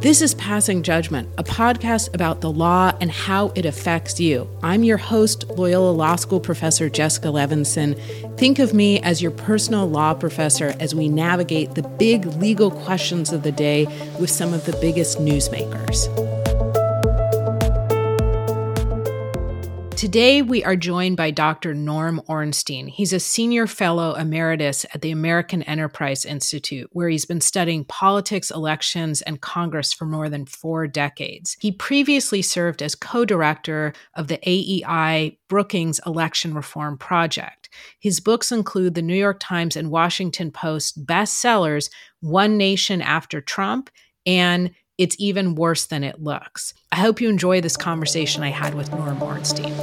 This is Passing Judgment, a podcast about the law and how it affects you. I'm your host, Loyola Law School professor Jessica Levinson. Think of me as your personal law professor as we navigate the big legal questions of the day with some of the biggest newsmakers. Today, we are joined by Dr. Norm Ornstein. He's a senior fellow emeritus at the American Enterprise Institute, where he's been studying politics, elections, and Congress for more than four decades. He previously served as co director of the AEI Brookings Election Reform Project. His books include the New York Times and Washington Post bestsellers One Nation After Trump and it's even worse than it looks. I hope you enjoy this conversation I had with Norm Ornstein.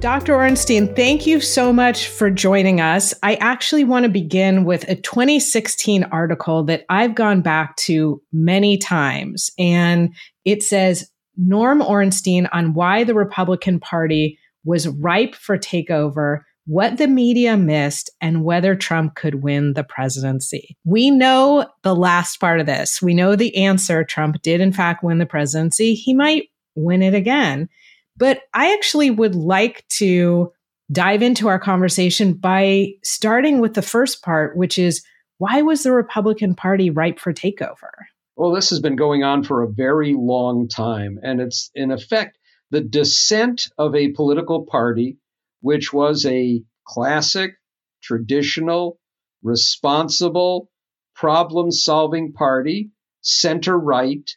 Dr. Ornstein, thank you so much for joining us. I actually want to begin with a 2016 article that I've gone back to many times. And it says Norm Ornstein on why the Republican Party was ripe for takeover what the media missed and whether Trump could win the presidency. We know the last part of this. We know the answer. Trump did, in fact, win the presidency. He might win it again. But I actually would like to dive into our conversation by starting with the first part, which is why was the Republican Party ripe for takeover? Well, this has been going on for a very long time. And it's, in effect, the descent of a political party which was a classic, traditional, responsible, problem solving party, center right,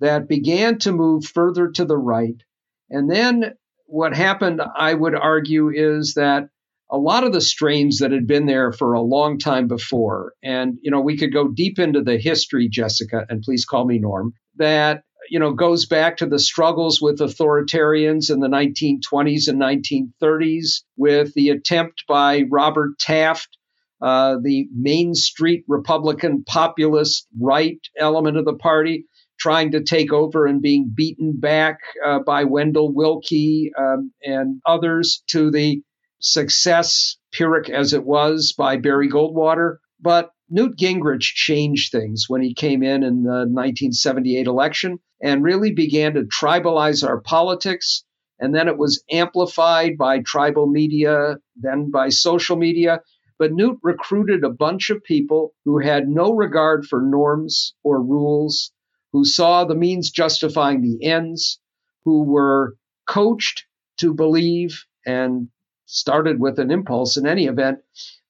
that began to move further to the right. And then what happened, I would argue, is that a lot of the strains that had been there for a long time before, and you know, we could go deep into the history, Jessica, and please call me Norm, that you know, goes back to the struggles with authoritarians in the 1920s and 1930s, with the attempt by Robert Taft, uh, the Main Street Republican populist right element of the party, trying to take over and being beaten back uh, by Wendell Willkie um, and others, to the success, Pyrrhic as it was, by Barry Goldwater. But Newt Gingrich changed things when he came in in the 1978 election and really began to tribalize our politics. And then it was amplified by tribal media, then by social media. But Newt recruited a bunch of people who had no regard for norms or rules, who saw the means justifying the ends, who were coached to believe and started with an impulse in any event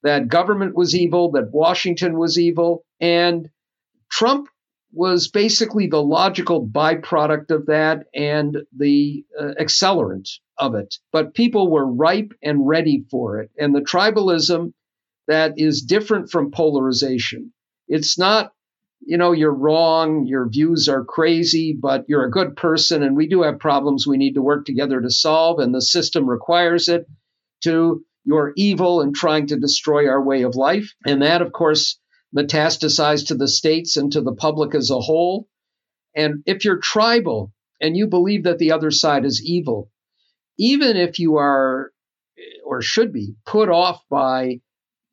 that government was evil, that Washington was evil. And Trump was basically the logical byproduct of that and the uh, accelerant of it. But people were ripe and ready for it. And the tribalism that is different from polarization. It's not, you know, you're wrong, your views are crazy, but you're a good person, and we do have problems we need to work together to solve, and the system requires it to you're evil and trying to destroy our way of life. And that, of course, metastasized to the states and to the public as a whole. And if you're tribal and you believe that the other side is evil, even if you are or should be put off by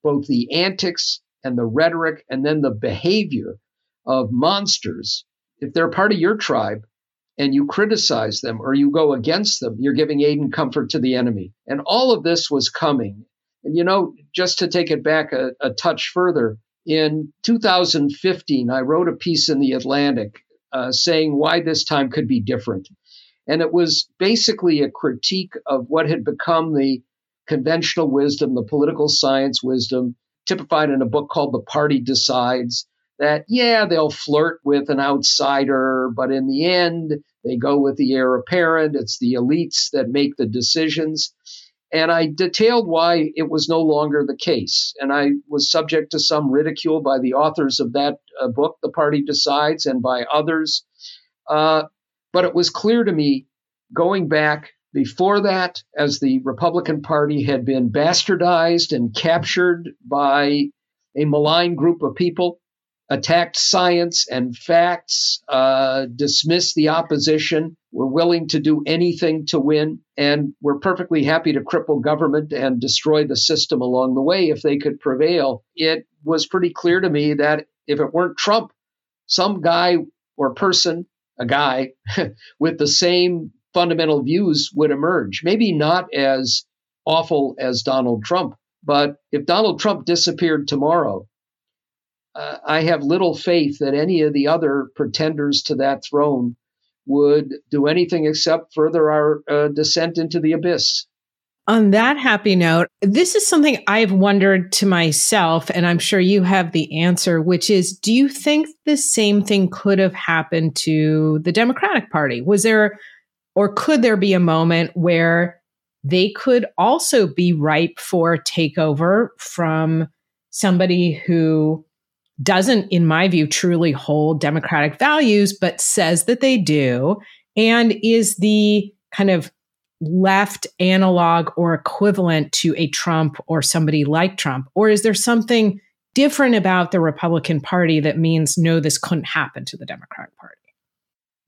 both the antics and the rhetoric and then the behavior of monsters, if they're part of your tribe, and you criticize them or you go against them, you're giving aid and comfort to the enemy. And all of this was coming. And you know, just to take it back a, a touch further, in 2015, I wrote a piece in the Atlantic uh, saying why this time could be different. And it was basically a critique of what had become the conventional wisdom, the political science wisdom, typified in a book called The Party Decides, that, yeah, they'll flirt with an outsider, but in the end, they go with the heir apparent. It's the elites that make the decisions. And I detailed why it was no longer the case. And I was subject to some ridicule by the authors of that uh, book, The Party Decides, and by others. Uh, but it was clear to me going back before that, as the Republican Party had been bastardized and captured by a malign group of people attacked science and facts, uh, dismissed the opposition, we're willing to do anything to win, and we're perfectly happy to cripple government and destroy the system along the way if they could prevail. It was pretty clear to me that if it weren't Trump, some guy or person, a guy with the same fundamental views would emerge. Maybe not as awful as Donald Trump, but if Donald Trump disappeared tomorrow, uh, I have little faith that any of the other pretenders to that throne would do anything except further our uh, descent into the abyss. On that happy note, this is something I've wondered to myself, and I'm sure you have the answer, which is do you think the same thing could have happened to the Democratic Party? Was there, or could there be a moment where they could also be ripe for takeover from somebody who doesn't, in my view, truly hold democratic values, but says that they do, and is the kind of left analog or equivalent to a Trump or somebody like Trump? Or is there something different about the Republican Party that means no, this couldn't happen to the Democratic Party?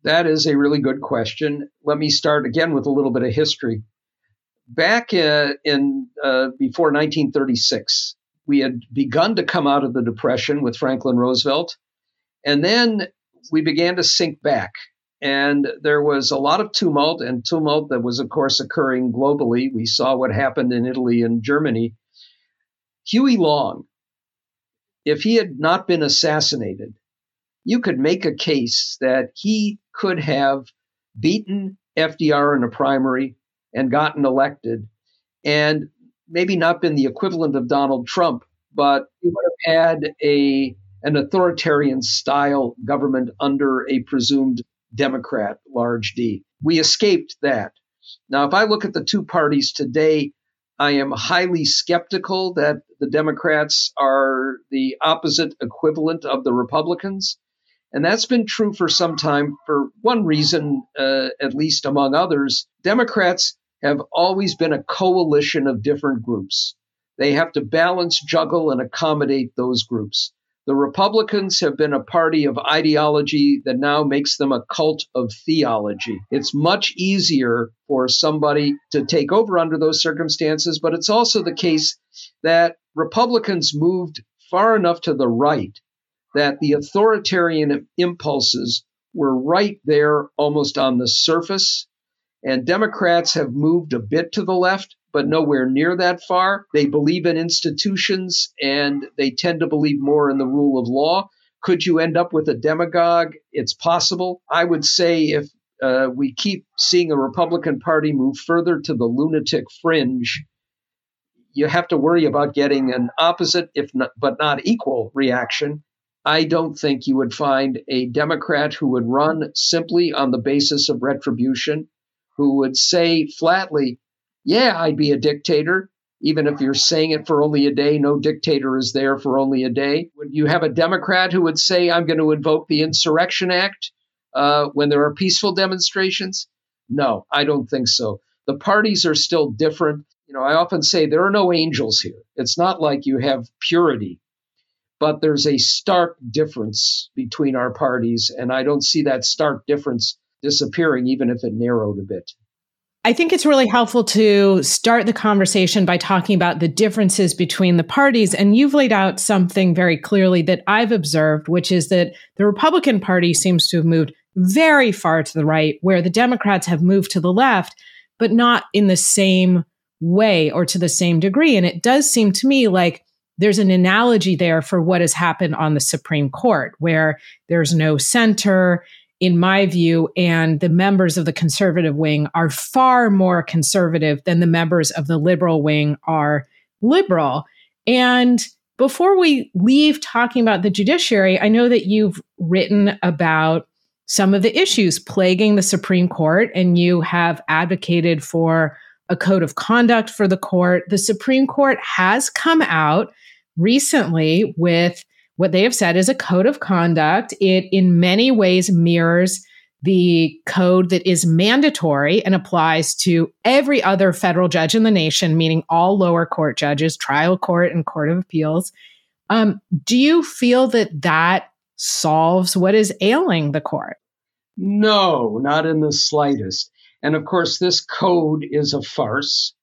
That is a really good question. Let me start again with a little bit of history. Back uh, in uh, before 1936, we had begun to come out of the Depression with Franklin Roosevelt, and then we began to sink back. And there was a lot of tumult, and tumult that was, of course, occurring globally. We saw what happened in Italy and Germany. Huey Long, if he had not been assassinated, you could make a case that he could have beaten FDR in a primary and gotten elected. And maybe not been the equivalent of Donald Trump, but he would have had a an authoritarian style government under a presumed Democrat, large D. We escaped that. Now, if I look at the two parties today, I am highly skeptical that the Democrats are the opposite equivalent of the Republicans. And that's been true for some time for one reason, uh, at least among others. Democrats have always been a coalition of different groups. They have to balance, juggle, and accommodate those groups. The Republicans have been a party of ideology that now makes them a cult of theology. It's much easier for somebody to take over under those circumstances, but it's also the case that Republicans moved far enough to the right that the authoritarian impulses were right there almost on the surface and Democrats have moved a bit to the left, but nowhere near that far. They believe in institutions and they tend to believe more in the rule of law. Could you end up with a demagogue? It's possible. I would say if uh, we keep seeing a Republican Party move further to the lunatic fringe, you have to worry about getting an opposite, if not, but not equal reaction. I don't think you would find a Democrat who would run simply on the basis of retribution who would say flatly, Yeah, I'd be a dictator, even if you're saying it for only a day. No dictator is there for only a day. Would you have a Democrat who would say, I'm going to invoke the Insurrection Act uh, when there are peaceful demonstrations? No, I don't think so. The parties are still different. You know, I often say there are no angels here. It's not like you have purity, but there's a stark difference between our parties. And I don't see that stark difference disappearing, even if it narrowed a bit. I think it's really helpful to start the conversation by talking about the differences between the parties. And you've laid out something very clearly that I've observed, which is that the Republican Party seems to have moved very far to the right, where the Democrats have moved to the left, but not in the same way or to the same degree. And it does seem to me like there's an analogy there for what has happened on the Supreme Court, where there's no center in my view, and the members of the conservative wing are far more conservative than the members of the liberal wing are liberal. And before we leave talking about the judiciary, I know that you've written about some of the issues plaguing the Supreme Court, and you have advocated for a code of conduct for the court. The Supreme Court has come out recently with what they have said is a code of conduct. It, in many ways, mirrors the code that is mandatory and applies to every other federal judge in the nation, meaning all lower court judges, trial court, and court of appeals. Um, do you feel that that solves what is ailing the court? No, not in the slightest. And of course, this code is a farce.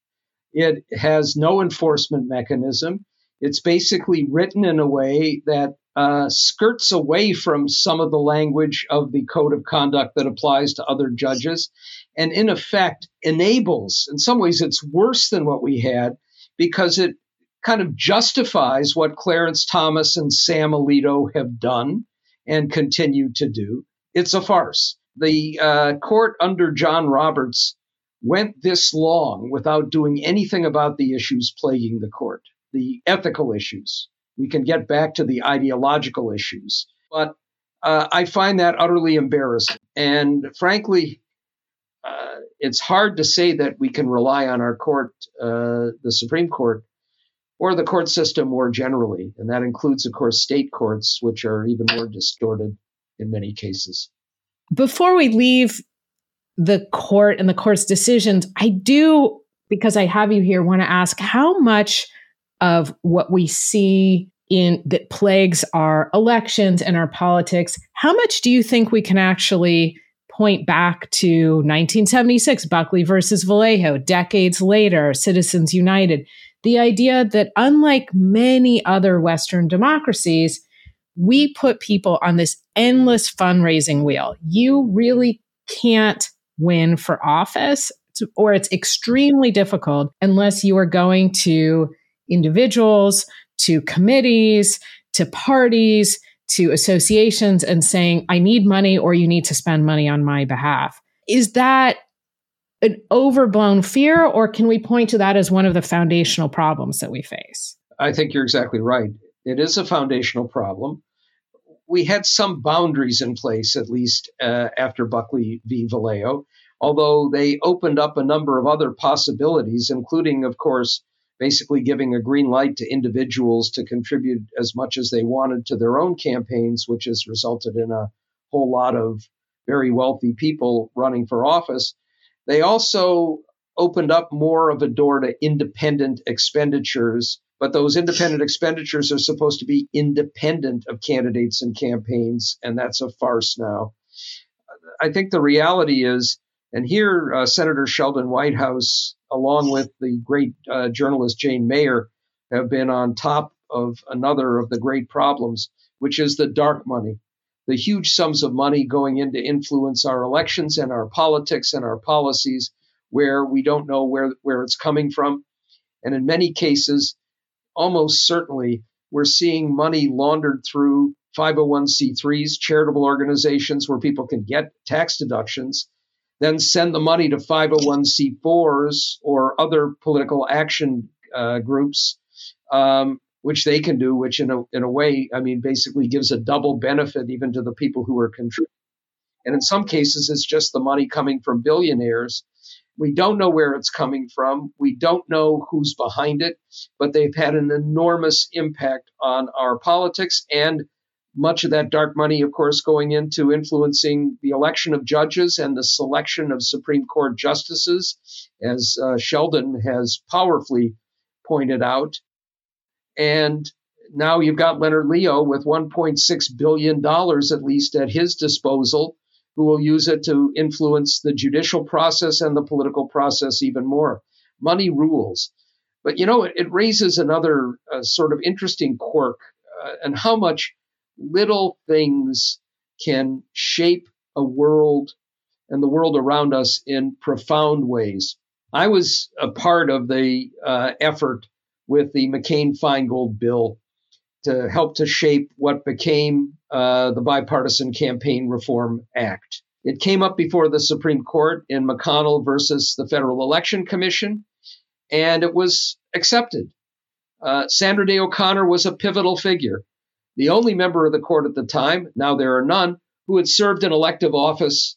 It has no enforcement mechanism. It's basically written in a way that uh, skirts away from some of the language of the code of conduct that applies to other judges, and in effect enables, in some ways, it's worse than what we had because it kind of justifies what Clarence Thomas and Sam Alito have done and continue to do. It's a farce. The uh, court under John Roberts went this long without doing anything about the issues plaguing the court, the ethical issues. We can get back to the ideological issues. But uh, I find that utterly embarrassing. And frankly, uh, it's hard to say that we can rely on our court, uh, the Supreme Court, or the court system more generally. And that includes, of course, state courts, which are even more distorted in many cases. Before we leave the court and the court's decisions, I do, because I have you here, want to ask how much of what we see in that plagues our elections and our politics, how much do you think we can actually point back to 1976, Buckley versus Valeo, decades later, Citizens United? The idea that unlike many other Western democracies, we put people on this endless fundraising wheel. You really can't win for office, or it's extremely difficult unless you are going to individuals, to committees, to parties, to associations, and saying, I need money or you need to spend money on my behalf. Is that an overblown fear, or can we point to that as one of the foundational problems that we face? I think you're exactly right. It is a foundational problem we had some boundaries in place, at least uh, after Buckley v. Valeo, although they opened up a number of other possibilities, including, of course, basically giving a green light to individuals to contribute as much as they wanted to their own campaigns, which has resulted in a whole lot of very wealthy people running for office. They also opened up more of a door to independent expenditures but those independent expenditures are supposed to be independent of candidates and campaigns, and that's a farce now. I think the reality is, and here uh, Senator Sheldon Whitehouse, along with the great uh, journalist Jane Mayer, have been on top of another of the great problems, which is the dark money, the huge sums of money going in to influence our elections and our politics and our policies, where we don't know where, where it's coming from. And in many cases, almost certainly we're seeing money laundered through 501c3s, charitable organizations where people can get tax deductions, then send the money to 501c4s or other political action uh, groups, um, which they can do, which in a, in a way, I mean, basically gives a double benefit even to the people who are contributing. And in some cases, it's just the money coming from billionaires we don't know where it's coming from. We don't know who's behind it, but they've had an enormous impact on our politics and much of that dark money, of course, going into influencing the election of judges and the selection of Supreme Court justices, as uh, Sheldon has powerfully pointed out. And now you've got Leonard Leo with $1.6 billion at least at his disposal who will use it to influence the judicial process and the political process even more. Money rules. But you know, it, it raises another uh, sort of interesting quirk uh, and how much little things can shape a world and the world around us in profound ways. I was a part of the uh, effort with the McCain Feingold bill to help to shape what became uh, the Bipartisan Campaign Reform Act. It came up before the Supreme Court in McConnell versus the Federal Election Commission, and it was accepted. Uh, Sandra Day O'Connor was a pivotal figure, the only member of the court at the time, now there are none, who had served in elective office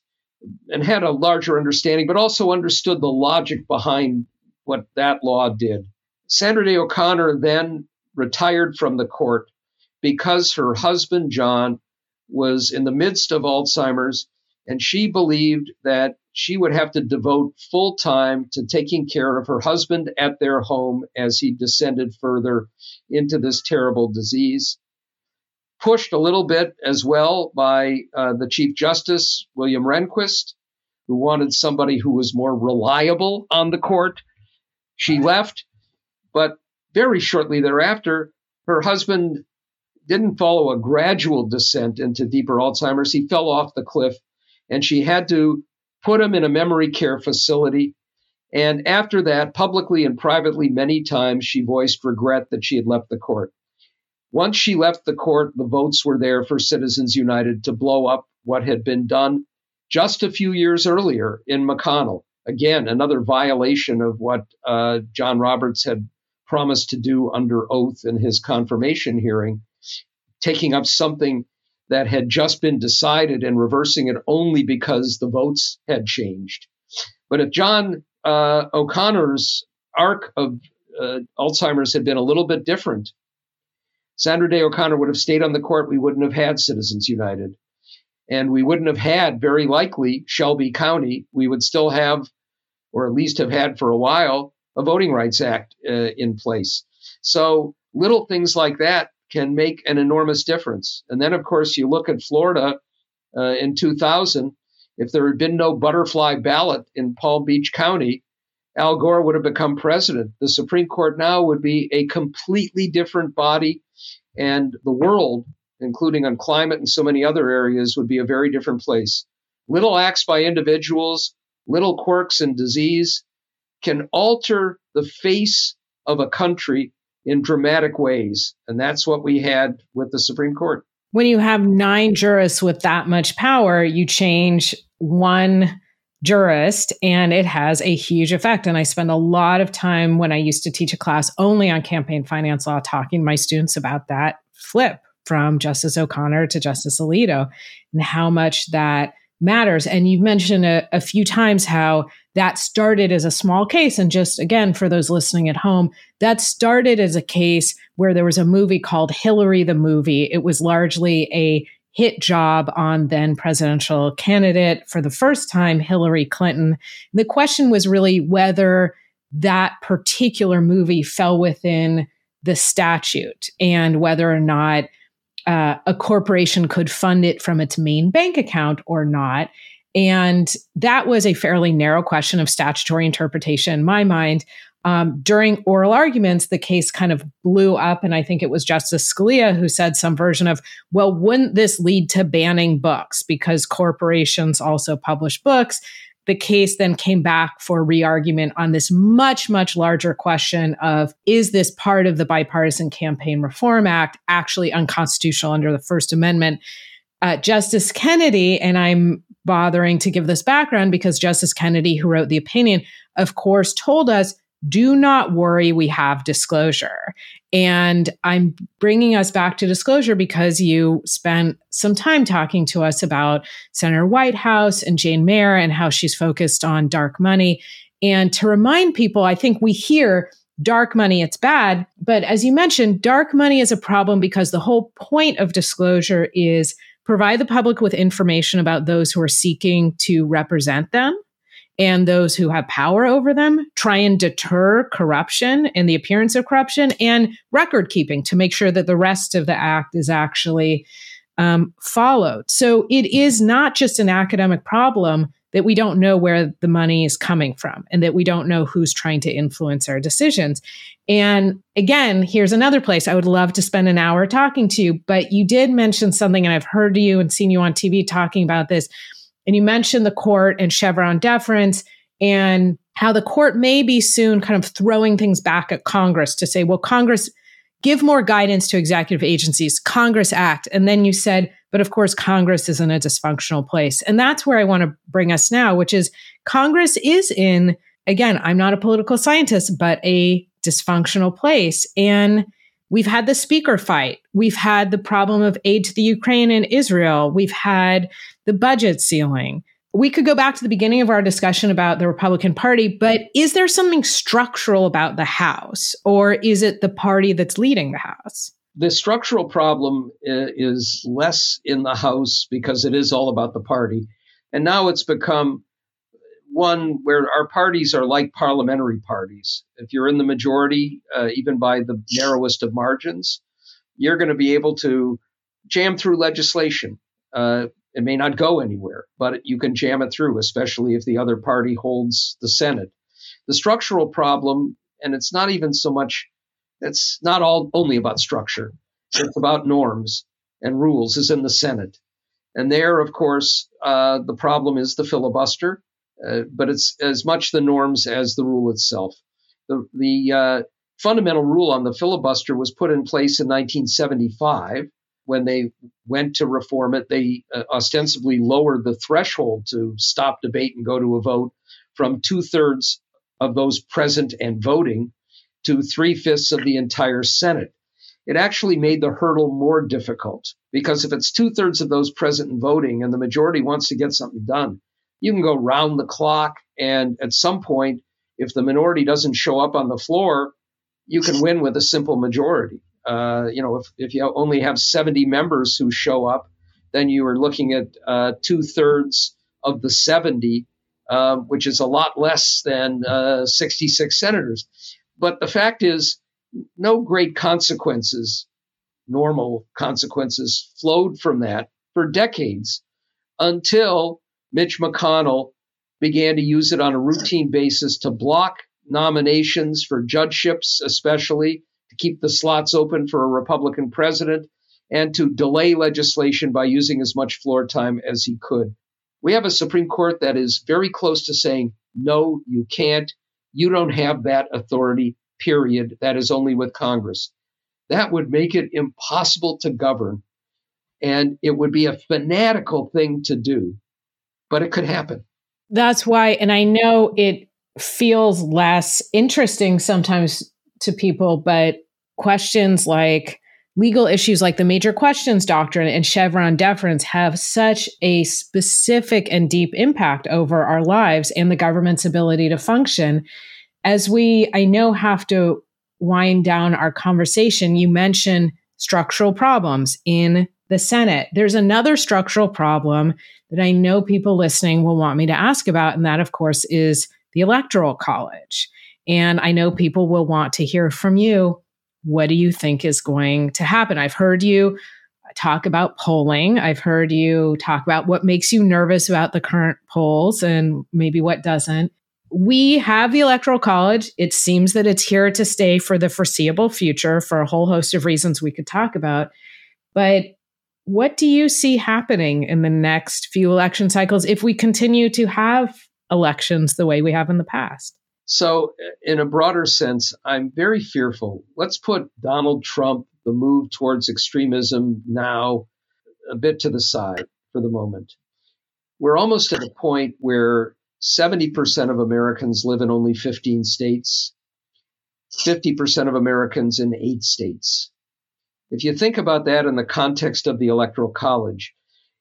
and had a larger understanding, but also understood the logic behind what that law did. Sandra Day O'Connor then retired from the court because her husband, John, was in the midst of Alzheimer's, and she believed that she would have to devote full time to taking care of her husband at their home as he descended further into this terrible disease. Pushed a little bit as well by uh, the Chief Justice, William Rehnquist, who wanted somebody who was more reliable on the court. She left, but very shortly thereafter, her husband didn't follow a gradual descent into deeper Alzheimer's. He fell off the cliff, and she had to put him in a memory care facility. And after that, publicly and privately, many times, she voiced regret that she had left the court. Once she left the court, the votes were there for Citizens United to blow up what had been done just a few years earlier in McConnell. Again, another violation of what uh, John Roberts had promised to do under oath in his confirmation hearing, taking up something that had just been decided and reversing it only because the votes had changed. But if John uh, O'Connor's arc of uh, Alzheimer's had been a little bit different, Sandra Day O'Connor would have stayed on the court. We wouldn't have had Citizens United. And we wouldn't have had, very likely, Shelby County. We would still have, or at least have had for a while, a Voting Rights Act uh, in place. So little things like that can make an enormous difference. And then, of course, you look at Florida uh, in 2000. If there had been no butterfly ballot in Palm Beach County, Al Gore would have become president. The Supreme Court now would be a completely different body, and the world, including on climate and so many other areas, would be a very different place. Little acts by individuals, little quirks and disease can alter the face of a country in dramatic ways. And that's what we had with the Supreme Court. When you have nine jurists with that much power, you change one jurist and it has a huge effect. And I spend a lot of time when I used to teach a class only on campaign finance law talking to my students about that flip from Justice O'Connor to Justice Alito and how much that matters. And you've mentioned a, a, few times how that started as a small case. And just again, for those listening at home, that started as a case where there was a movie called Hillary the Movie. It was largely a hit job on then presidential candidate for the first time, Hillary Clinton. The question was really whether that particular movie fell within the statute and whether or not uh, a corporation could fund it from its main bank account or not. And that was a fairly narrow question of statutory interpretation in my mind. Um, during oral arguments, the case kind of blew up. And I think it was Justice Scalia who said some version of, well, wouldn't this lead to banning books because corporations also publish books? the case then came back for re-argument on this much much larger question of is this part of the bipartisan campaign reform act actually unconstitutional under the first amendment uh, justice kennedy and i'm bothering to give this background because justice kennedy who wrote the opinion of course told us do not worry, we have disclosure. And I'm bringing us back to disclosure because you spent some time talking to us about Senator Whitehouse and Jane Mayer and how she's focused on dark money. And to remind people, I think we hear dark money, it's bad. But as you mentioned, dark money is a problem because the whole point of disclosure is provide the public with information about those who are seeking to represent them and those who have power over them, try and deter corruption and the appearance of corruption, and record keeping to make sure that the rest of the act is actually um, followed. So it is not just an academic problem that we don't know where the money is coming from and that we don't know who's trying to influence our decisions. And again, here's another place I would love to spend an hour talking to you, but you did mention something, and I've heard you and seen you on TV talking about this and you mentioned the court and Chevron deference and how the court may be soon kind of throwing things back at Congress to say, well, Congress, give more guidance to executive agencies, Congress act. And then you said, but of course, Congress is in a dysfunctional place. And that's where I want to bring us now, which is Congress is in, again, I'm not a political scientist, but a dysfunctional place. And We've had the speaker fight. We've had the problem of aid to the Ukraine and Israel. We've had the budget ceiling. We could go back to the beginning of our discussion about the Republican Party, but is there something structural about the House, or is it the party that's leading the House? The structural problem uh, is less in the House because it is all about the party. And now it's become one where our parties are like parliamentary parties. If you're in the majority, uh, even by the narrowest of margins, you're going to be able to jam through legislation. Uh, it may not go anywhere, but you can jam it through, especially if the other party holds the Senate. The structural problem, and it's not even so much, it's not all only about structure, it's about norms and rules, is in the Senate. And there, of course, uh, the problem is the filibuster, uh, but it's as much the norms as the rule itself. The, the uh, fundamental rule on the filibuster was put in place in 1975 when they went to reform it. They uh, ostensibly lowered the threshold to stop debate and go to a vote from two thirds of those present and voting to three fifths of the entire Senate. It actually made the hurdle more difficult because if it's two thirds of those present and voting and the majority wants to get something done, you can go round the clock. And at some point, if the minority doesn't show up on the floor, you can win with a simple majority. Uh, you know, if, if you only have 70 members who show up, then you are looking at uh, two thirds of the 70, uh, which is a lot less than uh, 66 senators. But the fact is, no great consequences, normal consequences, flowed from that for decades until Mitch McConnell began to use it on a routine basis to block nominations for judgeships, especially to keep the slots open for a Republican president, and to delay legislation by using as much floor time as he could. We have a Supreme Court that is very close to saying, no, you can't. You don't have that authority, period. That is only with Congress. That would make it impossible to govern. And it would be a fanatical thing to do, but it could happen. That's why, and I know it feels less interesting sometimes to people, but questions like legal issues like the major questions doctrine and Chevron deference have such a specific and deep impact over our lives and the government's ability to function. As we, I know, have to wind down our conversation, you mentioned structural problems in the Senate. There's another structural problem that I know people listening will want me to ask about, and that, of course, is the Electoral College. And I know people will want to hear from you. What do you think is going to happen? I've heard you talk about polling. I've heard you talk about what makes you nervous about the current polls and maybe what doesn't. We have the Electoral College. It seems that it's here to stay for the foreseeable future for a whole host of reasons we could talk about. But what do you see happening in the next few election cycles if we continue to have elections the way we have in the past? So, in a broader sense, I'm very fearful. Let's put Donald Trump, the move towards extremism now, a bit to the side for the moment. We're almost at a point where 70% of Americans live in only 15 states, 50% of Americans in eight states. If you think about that in the context of the Electoral College,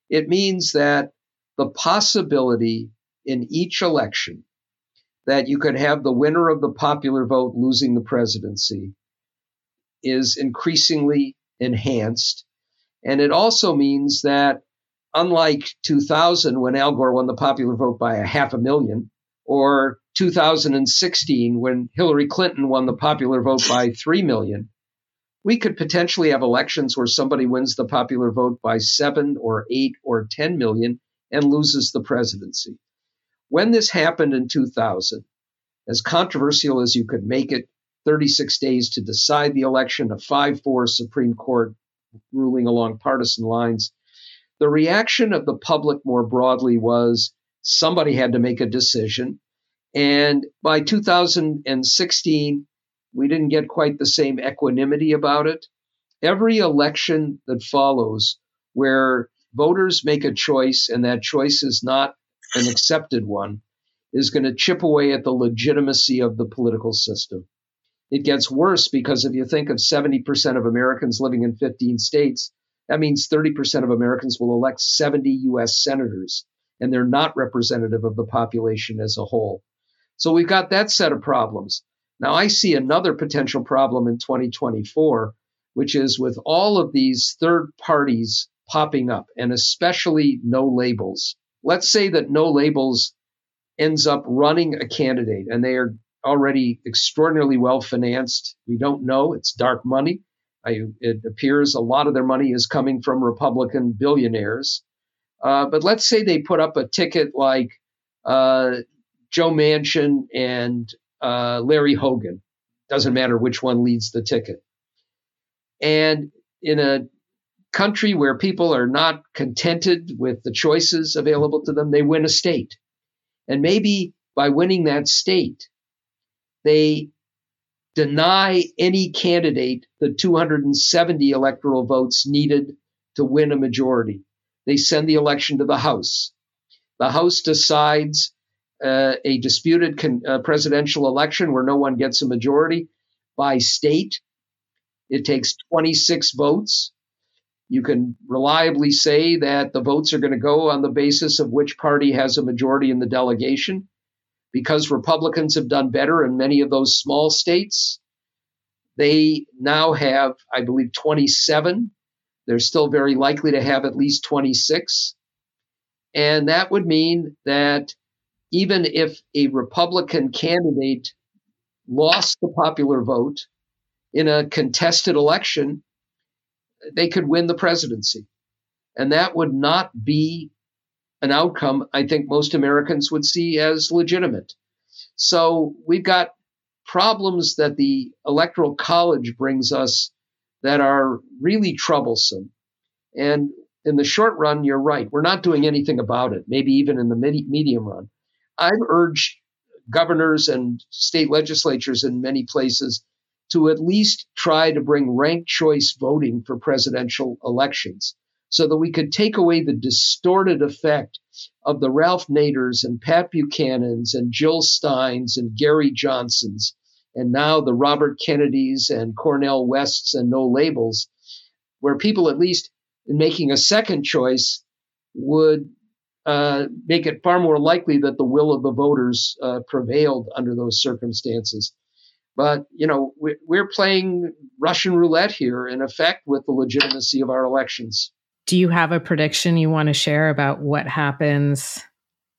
it means that the possibility in each election that you could have the winner of the popular vote losing the presidency is increasingly enhanced. And it also means that, unlike 2000, when Al Gore won the popular vote by a half a million, or 2016, when Hillary Clinton won the popular vote by 3 million, we could potentially have elections where somebody wins the popular vote by 7 or 8 or 10 million and loses the presidency. When this happened in 2000, as controversial as you could make it, 36 days to decide the election, a 5 4 Supreme Court ruling along partisan lines, the reaction of the public more broadly was somebody had to make a decision. And by 2016, we didn't get quite the same equanimity about it. Every election that follows, where voters make a choice and that choice is not an accepted one, is going to chip away at the legitimacy of the political system. It gets worse because if you think of 70% of Americans living in 15 states, that means 30% of Americans will elect 70 US senators, and they're not representative of the population as a whole. So we've got that set of problems. Now, I see another potential problem in 2024, which is with all of these third parties popping up, and especially no labels let's say that no labels ends up running a candidate and they are already extraordinarily well financed. We don't know, it's dark money. I, it appears a lot of their money is coming from Republican billionaires. Uh, but let's say they put up a ticket like uh, Joe Manchin and uh, Larry Hogan. Doesn't matter which one leads the ticket. And in a country where people are not contented with the choices available to them, they win a state. And maybe by winning that state, they deny any candidate the 270 electoral votes needed to win a majority. They send the election to the House. The House decides uh, a disputed con- uh, presidential election where no one gets a majority by state. It takes 26 votes. You can reliably say that the votes are going to go on the basis of which party has a majority in the delegation. Because Republicans have done better in many of those small states, they now have, I believe, 27. They're still very likely to have at least 26. And that would mean that even if a Republican candidate lost the popular vote in a contested election, they could win the presidency. And that would not be an outcome I think most Americans would see as legitimate. So we've got problems that the Electoral College brings us that are really troublesome. And in the short run, you're right. We're not doing anything about it, maybe even in the medium run. I've urged governors and state legislatures in many places to at least try to bring ranked choice voting for presidential elections so that we could take away the distorted effect of the Ralph Naders and Pat Buchanans and Jill Steins and Gary Johnsons and now the Robert Kennedys and Cornel Wests and no labels, where people, at least in making a second choice, would uh, make it far more likely that the will of the voters uh, prevailed under those circumstances. But, you know, we're playing Russian roulette here, in effect, with the legitimacy of our elections. Do you have a prediction you want to share about what happens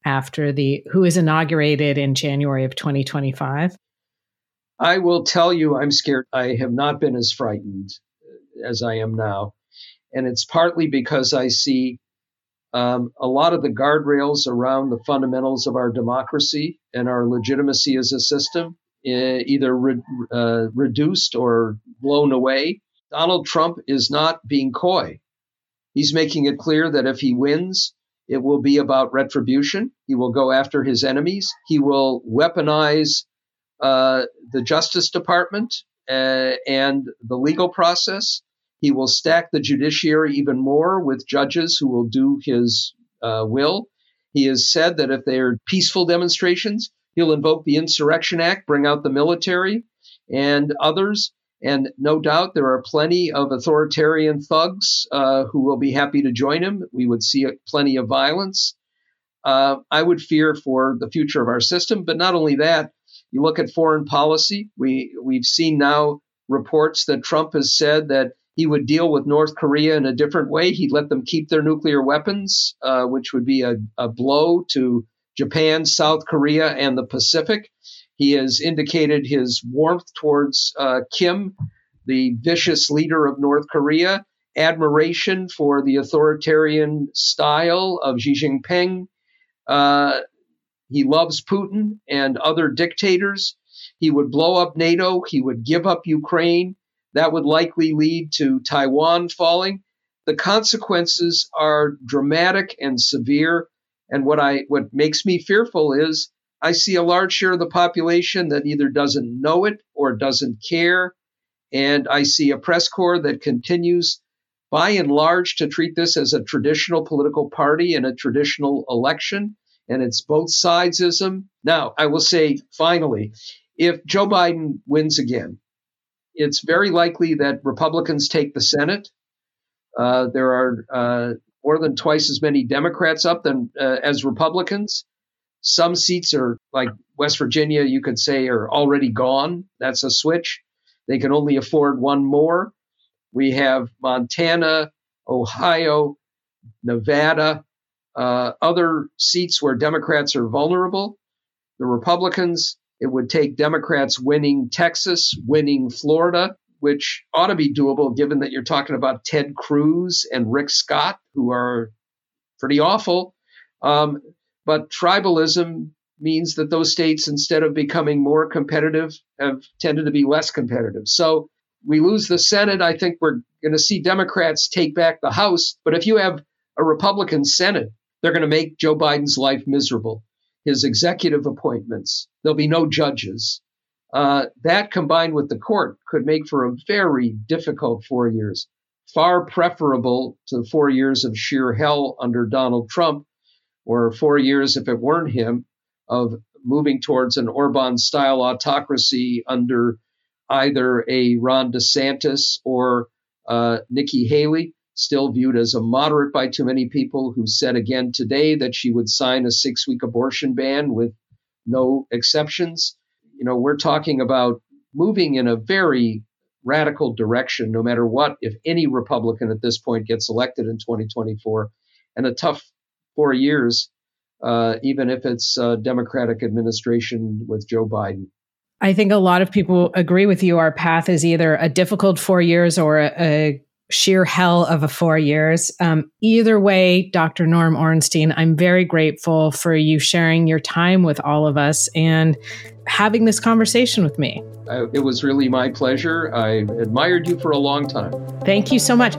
after the who is inaugurated in January of 2025? I will tell you, I'm scared. I have not been as frightened as I am now. And it's partly because I see um, a lot of the guardrails around the fundamentals of our democracy and our legitimacy as a system either re- uh, reduced or blown away. Donald Trump is not being coy. He's making it clear that if he wins, it will be about retribution. He will go after his enemies. He will weaponize uh, the Justice Department uh, and the legal process. He will stack the judiciary even more with judges who will do his uh, will. He has said that if they are peaceful demonstrations, He'll invoke the Insurrection Act, bring out the military and others. And no doubt there are plenty of authoritarian thugs uh, who will be happy to join him. We would see plenty of violence. Uh, I would fear for the future of our system. But not only that, you look at foreign policy. We we've seen now reports that Trump has said that he would deal with North Korea in a different way. He'd let them keep their nuclear weapons, uh, which would be a, a blow to Japan, South Korea, and the Pacific. He has indicated his warmth towards uh, Kim, the vicious leader of North Korea, admiration for the authoritarian style of Xi Jinping. Uh, he loves Putin and other dictators. He would blow up NATO. He would give up Ukraine. That would likely lead to Taiwan falling. The consequences are dramatic and severe. And what I what makes me fearful is I see a large share of the population that either doesn't know it or doesn't care. And I see a press corps that continues by and large to treat this as a traditional political party and a traditional election. And it's both sidesism. Now, I will say finally, if Joe Biden wins again, it's very likely that Republicans take the Senate. Uh, there are uh, more than twice as many Democrats up than uh, as Republicans. Some seats are like West Virginia, you could say, are already gone. That's a switch. They can only afford one more. We have Montana, Ohio, Nevada, uh, other seats where Democrats are vulnerable. The Republicans, it would take Democrats winning Texas, winning Florida, which ought to be doable given that you're talking about Ted Cruz and Rick Scott, who are pretty awful. Um, but tribalism means that those states, instead of becoming more competitive, have tended to be less competitive. So we lose the Senate. I think we're going to see Democrats take back the House. But if you have a Republican Senate, they're going to make Joe Biden's life miserable. His executive appointments, there'll be no judges. Uh, that combined with the court could make for a very difficult four years, far preferable to the four years of sheer hell under Donald Trump, or four years, if it weren't him, of moving towards an Orban style autocracy under either a Ron DeSantis or uh, Nikki Haley, still viewed as a moderate by too many people, who said again today that she would sign a six week abortion ban with no exceptions. You know, we're talking about moving in a very radical direction, no matter what, if any Republican at this point gets elected in 2024, and a tough four years uh, even if it's a Democratic administration with Joe Biden. I think a lot of people agree with you. Our path is either a difficult four years or a, a sheer hell of a four years. Um, either way, Dr. Norm Ornstein, I'm very grateful for you sharing your time with all of us and having this conversation with me. Uh, it was really my pleasure. I admired you for a long time. Thank you so much.